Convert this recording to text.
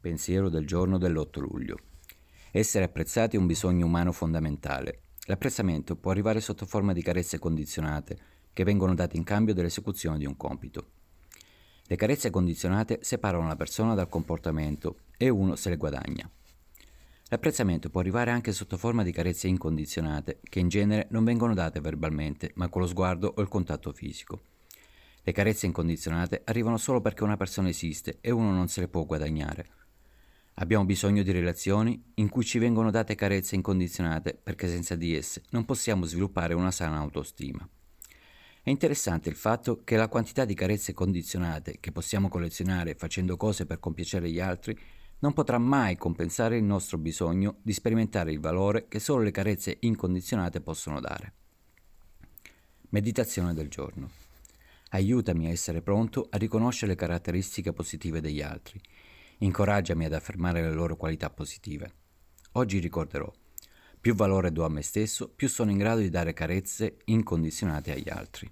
Pensiero del giorno dell'8 luglio. Essere apprezzati è un bisogno umano fondamentale. L'apprezzamento può arrivare sotto forma di carezze condizionate che vengono date in cambio dell'esecuzione di un compito. Le carezze condizionate separano la persona dal comportamento e uno se le guadagna. L'apprezzamento può arrivare anche sotto forma di carezze incondizionate, che in genere non vengono date verbalmente, ma con lo sguardo o il contatto fisico. Le carezze incondizionate arrivano solo perché una persona esiste e uno non se le può guadagnare. Abbiamo bisogno di relazioni in cui ci vengono date carezze incondizionate perché senza di esse non possiamo sviluppare una sana autostima. È interessante il fatto che la quantità di carezze condizionate che possiamo collezionare facendo cose per compiacere gli altri non potrà mai compensare il nostro bisogno di sperimentare il valore che solo le carezze incondizionate possono dare. Meditazione del giorno. Aiutami a essere pronto a riconoscere le caratteristiche positive degli altri Incoraggiami ad affermare le loro qualità positive. Oggi ricorderò, più valore do a me stesso, più sono in grado di dare carezze incondizionate agli altri.